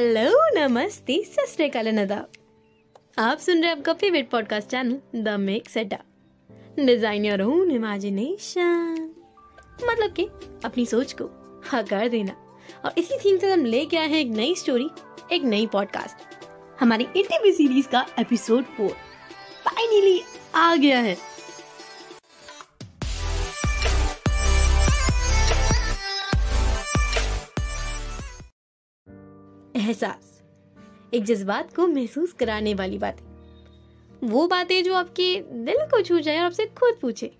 Hello नमस्ते सत नदाब आप सुन रहे हैं आपका favourite podcast channel the make सेटा डिज़ाइन योर ओन इमेजिनेशन मतलब कि अपनी सोच को आकार देना। और इसी थीम से हम लेके आए हैं एक नई स्टोरी एक नई पॉडकास्ट हमारी इंटरव्यू सीरीज़ का एपिसोड फोर फाइनली आ गया है। एहसास, एक जज्बात को महसूस कराने वाली बातें। वो बातें जो आपके दिल को छू जाए और आपसे खुद पूछे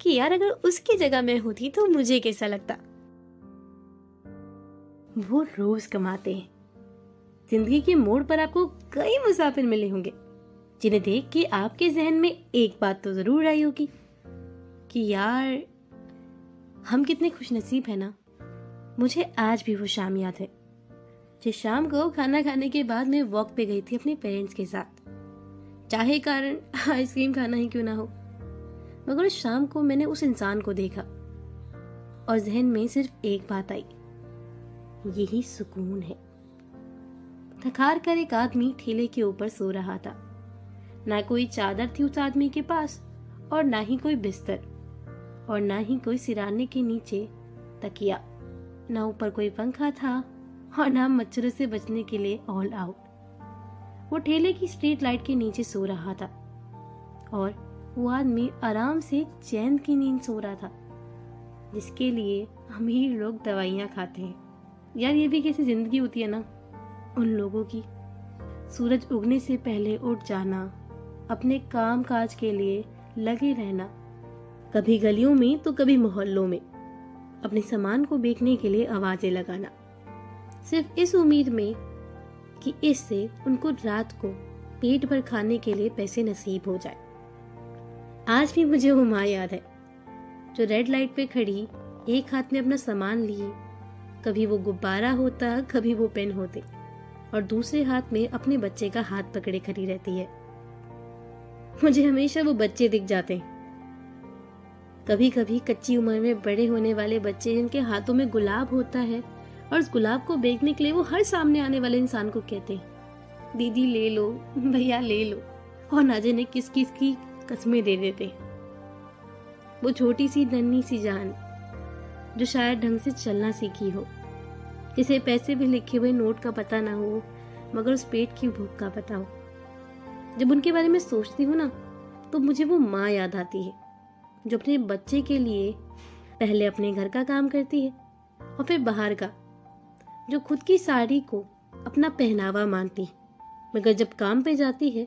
कि यार अगर उसकी जगह मैं होती तो मुझे कैसा लगता। वो रोज कमाते हैं। ज़िंदगी के मोड़ पर आपको कई मुसाफिर मिले होंगे, जिन्हें देख के आपके जहन में एक बात तो ज़रूर आई होगी कि यार, हम कितने खुशनसीब है ना। मुझे आज भी वो शाम याद है। जिस शाम को खाना खाने के बाद मैं वॉक पे गई थी अपने पेरेंट्स के साथ। चाहे कारण आइसक्रीम खाना ही क्यों ना हो। मगर उस शाम को मैंने उस इंसान को देखा। और जहन में सिर्फ़ एक बात आई। यही सुकून है। थकार कर एक आदमी ठेले के ऊपर सो रहा था। ना कोई चादर थी उस आदमी के पास और ना ही कोई बिस्तर। और ना ही कोई सिराने के नीचे तकिया। ना ऊपर कोई पंखा था और ना मच्छरों से बचने के लिए ऑल आउट वो ठेले की स्ट्रीट लाइट के नीचे सो रहा था। और वो आदमी आराम से चैन की नींद सो रहा था। जिसके लिए अमीर लोग दवाइयाँ खाते हैं। यार, ये भी कैसी ज़िंदगी होती है ना? उन लोगों की। सूरज उगने से पहले उठ जाना, अपने काम काज के लिए लगे रहना। कभी गलियों में तो कभी मोहल्लों में। अपने सामान को बेचने के लिए आवाज़ें लगाना। सिर्फ़ इस उम्मीद में कि इससे उनको रात को पेट भर खाने के लिए पैसे नसीब हो जाए। आज भी मुझे वो माँ याद है, जो रेड लाइट पे खड़ी, एक हाथ में अपना सामान लिए। कभी वो गुब्बारा होता, कभी वो पेन होते, और दूसरे हाथ में अपने बच्चे का हाथ पकड़े खड़ी रहती है। मुझे हमेशा वो बच्चे दिख जाते हैं। कभी कभी कच्ची उम्र में बड़े होने वाले बच्चे, जिनके हाथों में गुलाब होता है और उस गुलाब को बेचने के लिए वो हर सामने आने वाले इंसान को कहते दीदी, ले लो, भैया, ले लो। और ना जाने किस किस की कस्में दे देते वो छोटी सी नन्ही सी जान, जो शायद ढंग से चलना सीखी हो, जिसे पैसे भी लिखे हुए नोट का पता ना हो, मगर उस पेट की भूख का पता हो। जब उनके बारे में सोचती हूँ ना तो मुझे वो माँ याद आती है, जो अपने बच्चे के लिए पहले अपने घर का काम करती है और फिर बाहर का जो खुद की साड़ी को अपना पहनावा मानती है, मगर जब काम पे जाती है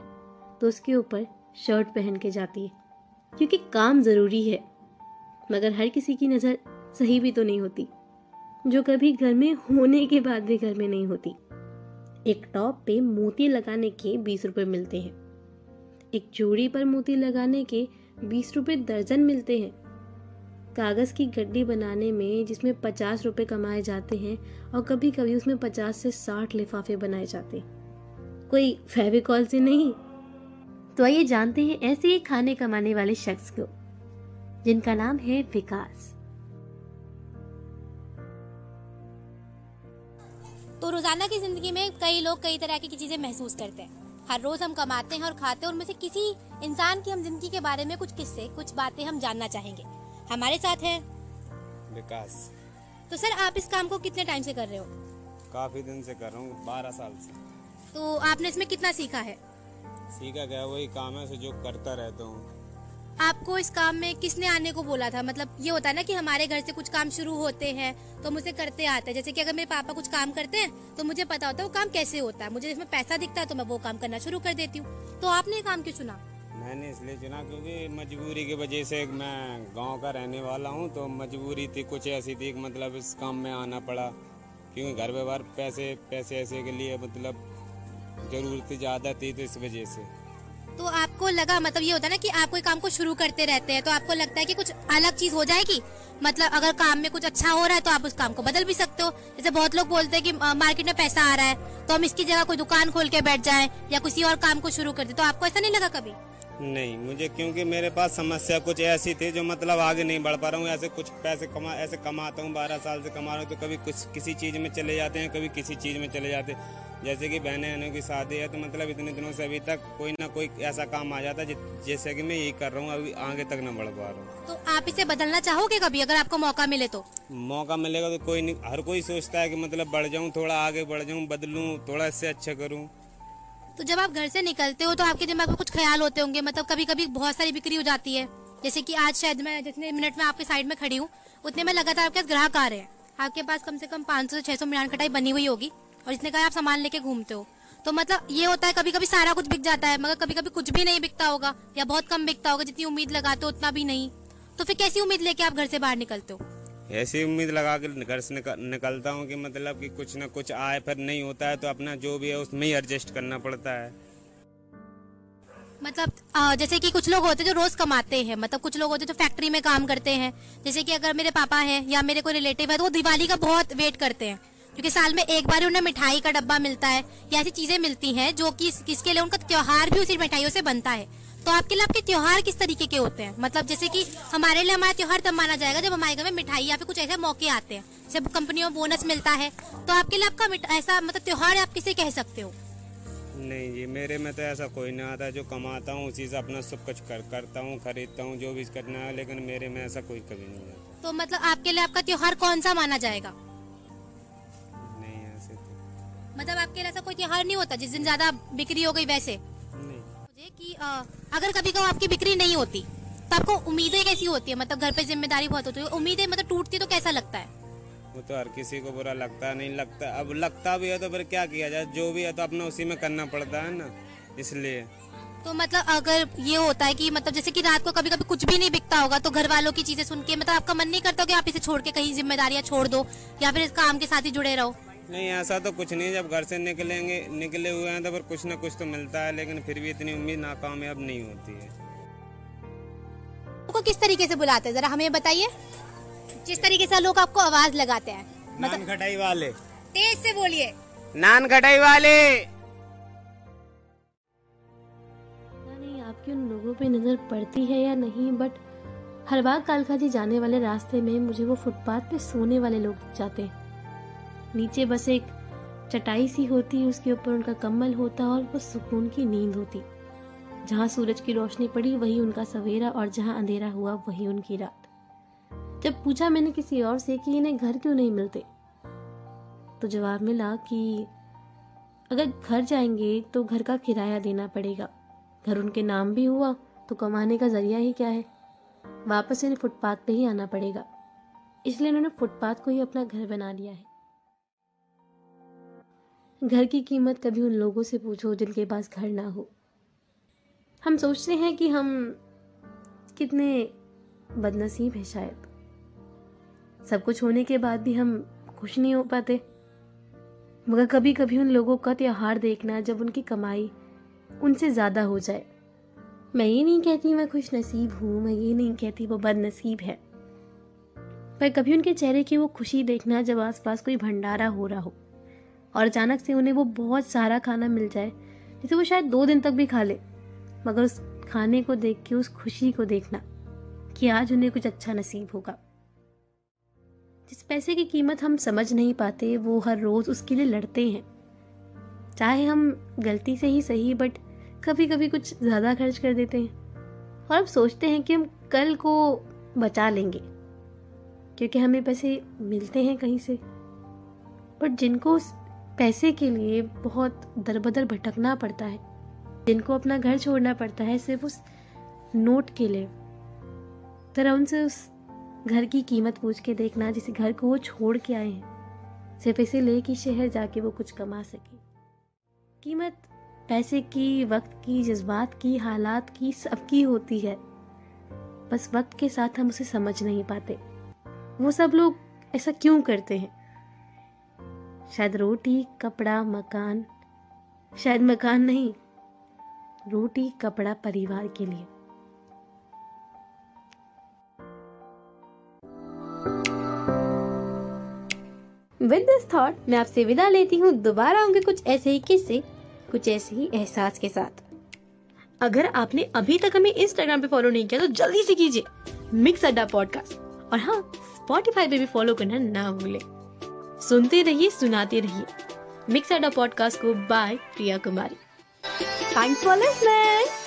तो उसके ऊपर शर्ट पहन के जाती है, क्योंकि काम ज़रूरी है। मगर हर किसी की नज़र सही भी तो नहीं होती, जो कभी घर में होने के बाद भी घर में नहीं होती। एक टॉप पे मोती लगाने के बीस रुपए मिलते हैं, एक चूड़ी पर मोती लगाने के बीस रुपए दर्जन मिलते हैं कागज़ की गड्डी बनाने में जिसमें पचास रुपए कमाए जाते हैं और कभी कभी उसमें पचास से साठ लिफाफे बनाए जाते हैं। कोई फेविकॉल से नहीं। तो आइए जानते हैं ऐसे ही खाने कमाने वाले शख्स को, जिनका नाम है विकास। तो रोज़ाना की ज़िंदगी में कई लोग कई तरह की चीज़ें महसूस करते हैं। हर रोज हम कमाते हैं और खाते हैं उनमें से किसी इंसान की हम ज़िंदगी के बारे में कुछ किस्से, कुछ बातें हम जानना चाहेंगे। हमारे साथ है। विकास। तो सर आप इस काम को कितने टाइम से कर रहे हो? काफ़ी दिन से कर रहा हूँ बारह साल से। तो आपने इसमें कितना सीखा है? सीखा गया वही काम है जो करता रहता हूँ। आपको इस काम में किसने आने को बोला था? मतलब ये होता है ना कि हमारे घर से कुछ काम शुरू होते हैं तो मुझे करते आते हैं। जैसे कि अगर मेरे पापा कुछ काम करते हैं तो मुझे पता होता है वो काम कैसे होता है। मुझे इसमें पैसा दिखता है तो मैं वो काम करना शुरू कर देती हूँ। तो आपने ये काम क्यों चुना? मैंने इसलिए चुना क्योंकि मजबूरी की वजह से मैं गाँव का रहने वाला हूँ तो मजबूरी थी, कुछ ऐसी थी मतलब इस काम में आना पड़ा। क्योंकि घर व्यवहार पैसे पैसे ऐसे के लिए मतलब ज़रूरत ज़्यादा थी तो इस वजह से। तो आपको लगा मतलब ये होता है ना कि आप कोई काम को शुरू करते रहते हैं तो आपको लगता है कि कुछ अलग चीज़ हो जाएगी? मतलब अगर काम में कुछ अच्छा हो रहा है तो आप उस काम को बदल भी सकते हो। जैसे बहुत लोग बोलते हैं कि मार्केट में पैसा आ रहा है तो हम इसकी जगह कोई दुकान खोल के बैठ जाएँ या किसी और काम को शुरू कर दे। तो आपको ऐसा नहीं लगा कभी? नहीं मुझे क्योंकि मेरे पास समस्या कुछ ऐसी थी जो मतलब आगे नहीं बढ़ पा रहा हूँ ऐसे कुछ पैसे कमा ऐसे कमाता हूँ बारह साल से कमा रहा हूँ तो कभी कुछ किसी चीज़ में चले जाते हैं कभी किसी चीज़ में चले जाते हैं। जैसे कि बहने बहनों की शादी है तो मतलब इतने दिनों से अभी तक कोई ना कोई ऐसा काम आ जाता है जैसे कि मैं यही कर रहा हूँ अभी आगे तक न बढ़ पा रहा हूँ। तो आप इसे बदलना चाहोगे कभी अगर आपको मौका मिले तो? मौका मिलेगा तो कोई नहीं हर कोई सोचता है कि मतलब बढ़ जाऊँ थोड़ा आगे बढ़ जाऊँ बदलूँ थोड़ा इससे अच्छा करूँ। तो जब आप घर से निकलते हो तो आपके दिमाग में कुछ ख्याल होते होंगे मतलब कभी कभी बहुत सारी बिक्री हो जाती है। जैसे कि आज शायद मैं, जितने मिनट में आपके साइड में खड़ी हूँ, उतने में लगातार आपके पास ग्राहक आ रहे हैं। आपके पास कम से कम पाँच सौ से छह सौ मिलान कटाई बनी हुई होगी और जितने का आप सामान लेके घूमते हो। तो मतलब ये होता है कभी कभी सारा कुछ बिक जाता है, मगर कभी कभी कुछ भी नहीं बिकता होगा या बहुत कम बिकता होगा, जितनी उम्मीद लगाते हो उतना भी नहीं। तो फिर कैसी उम्मीद लेके आप घर से बाहर निकलते हो? ऐसी उम्मीद लगा के घर से निकल, निकलता हूँ कि मतलब कि कुछ ना कुछ आए फिर नहीं होता है तो अपना जो भी है उसमें ही एडजस्ट करना पड़ता है। मतलब जैसे कि कुछ लोग होते हैं जो रोज कमाते हैं मतलब कुछ लोग होते हैं जो फैक्ट्री में काम करते हैं। जैसे कि अगर मेरे पापा हैं या मेरे कोई रिलेटिव है तो वो दिवाली का बहुत वेट करते हैं। क्योंकि साल में एक बार उन्हें मिठाई का डब्बा मिलता है या ऐसी चीज़ें मिलती हैं जो कि किसके लिए उनका त्योहार भी उसी मिठाइयों से बनता है। तो आपके लिए आपके त्योहार किस तरीके के होते हैं? मतलब जैसे कि हमारे लिए हमारा त्योहार तब माना जाएगा जब हमारे घर में मिठाई या फिर कुछ ऐसे मौके आते हैं। जब कंपनियों में बोनस मिलता है तो आपके लिए आपका ऐसा मतलब त्योहार आप किसे कह सकते हो? नहीं जी मेरे में तो ऐसा कोई नहीं आता। जो कमाता हूँ उसी से अपना सब कुछ कर करता हूँ खरीदता हूँ जो भी करना है। लेकिन मेरे में ऐसा कोई कभी नहीं आता तो मतलब आपके लिए आपका त्योहार कौन सा माना जाएगा? नहीं ऐसे तो मतलब आपके लिए ऐसा कोई त्योहार नहीं होता जिस दिन ज़्यादा बिक्री हो गई वैसे? मुझे कि आ, अगर कभी कभी आपकी बिक्री नहीं होती तो आपको उम्मीदें कैसी होती है? मतलब घर पे ज़िम्मेदारी बहुत होती है उम्मीदें मतलब टूटती तो कैसा लगता है? वो तो हर किसी को बुरा लगता नहीं लगता। अब लगता भी है तो फिर क्या किया जाए? जो भी है तो अपना उसी में करना पड़ता है ना इसलिए। तो मतलब अगर ये होता है कि मतलब जैसे कि रात को कभी कभी कुछ भी नहीं बिकता होगा तो घर वालों की चीज़ें सुन के मतलब आपका मन नहीं करता कि आप इसे छोड़ के कहीं जिम्मेदारियाँ छोड़ दो या फिर इस काम के साथ ही जुड़े रहो। नहीं ऐसा तो कुछ नहीं जब घर से निकलेंगे निकले हुए हैं तो फिर कुछ ना कुछ तो मिलता है लेकिन फिर भी इतनी उम्मीद नाकामयाब नहीं होती है। को किस तरीके से बुलाते हैं? जरा हमें बताइए। जिस तरीके से लोग आपको आवाज़ लगाते हैं। नान मतलब खटाई वाले। तेज से बोलिए। नान खटाई वाले। नहीं आपकी उन लोगों पे नज़र पड़ती है या नहीं बट हर बार कालका जी जाने वाले रास्ते में मुझे वो फुटपाथ पे सोने वाले लोग जाते हैं। नीचे बस एक चटाई सी होती, उसके ऊपर उनका कम्बल होता और वो सुकून की नींद होती। जहाँ सूरज की रोशनी पड़ी, वही उनका सवेरा और जहाँ अंधेरा हुआ, वही उनकी रात। जब पूछा मैंने किसी और से कि इन्हें घर क्यों नहीं मिलते तो जवाब मिला कि अगर घर जाएँगे तो घर का किराया देना पड़ेगा। घर उनके नाम भी हुआ तो कमाने का ज़रिया ही क्या है? वापस इन्हें फुटपाथ पे ही आना पड़ेगा। इसलिए इन्होंने फुटपाथ को ही अपना घर बना लिया है। घर की कीमत कभी उन लोगों से पूछो जिनके पास घर ना हो। हम सोचते हैं कि हम कितने बदनसीब हैं शायद। सब कुछ होने के बाद भी हम खुश नहीं हो पाते। मगर कभी कभी उन लोगों का त्यौहार देखना जब उनकी कमाई उनसे ज़्यादा हो जाए। मैं ये नहीं कहती मैं खुश नसीब हूँ, मैं ये नहीं कहती वो बदनसीब है। पर कभी उनके चेहरे की वो खुशी देखना जब आसपास कोई भंडारा हो रहा हो। और अचानक से उन्हें वो बहुत सारा खाना मिल जाए, जिसे वो शायद दो दिन तक भी खा ले, मगर उस खाने को देख के, उस खुशी को देखना कि आज उन्हें कुछ अच्छा नसीब होगा। जिस पैसे की कीमत हम समझ नहीं पाते, वो हर रोज उसके लिए लड़ते हैं। चाहे हम गलती से ही सही बट कभी कभी कुछ ज़्यादा खर्च कर देते हैं। और अब सोचते हैं कि हम कल को बचा लेंगे, क्योंकि हमें पैसे मिलते हैं कहीं से। बट जिनको पैसे के लिए बहुत दरबदर भटकना पड़ता है। जिनको अपना घर छोड़ना पड़ता है, सिर्फ़ उस नोट के लिए। तरह उनसे उस घर की कीमत पूछ के देखना, जिस घर को वो छोड़ के आए हैं। सिर्फ़ इसीलिए कि शहर जाके वो कुछ कमा सके। कीमत पैसे की, वक्त की, जज्बात की, हालात की सबकी होती है। बस वक्त के साथ हम उसे समझ नहीं पाते। वो सब लोग ऐसा क्यों करते हैं? शायद रोटी, कपड़ा, मकान। शायद मकान नहीं, रोटी, कपड़ा परिवार के लिए। विद दिस थॉट मैं आपसे विदा लेती हूँ। दोबारा आऊँगे कुछ ऐसे ही किस्से, कुछ ऐसे ही एहसास के साथ। अगर आपने अभी तक हमें इंस्टाग्राम पे फॉलो नहीं किया तो जल्दी से कीजिए मिक्स अड्डा पॉडकास्ट और हाँ स्पॉटिफाई पे भी फॉलो करना ना भूले। सुनते रहिए सुनाते रहिए। मिक्स अडा पॉडकास्ट को by Priya Kumari. Thanks for listening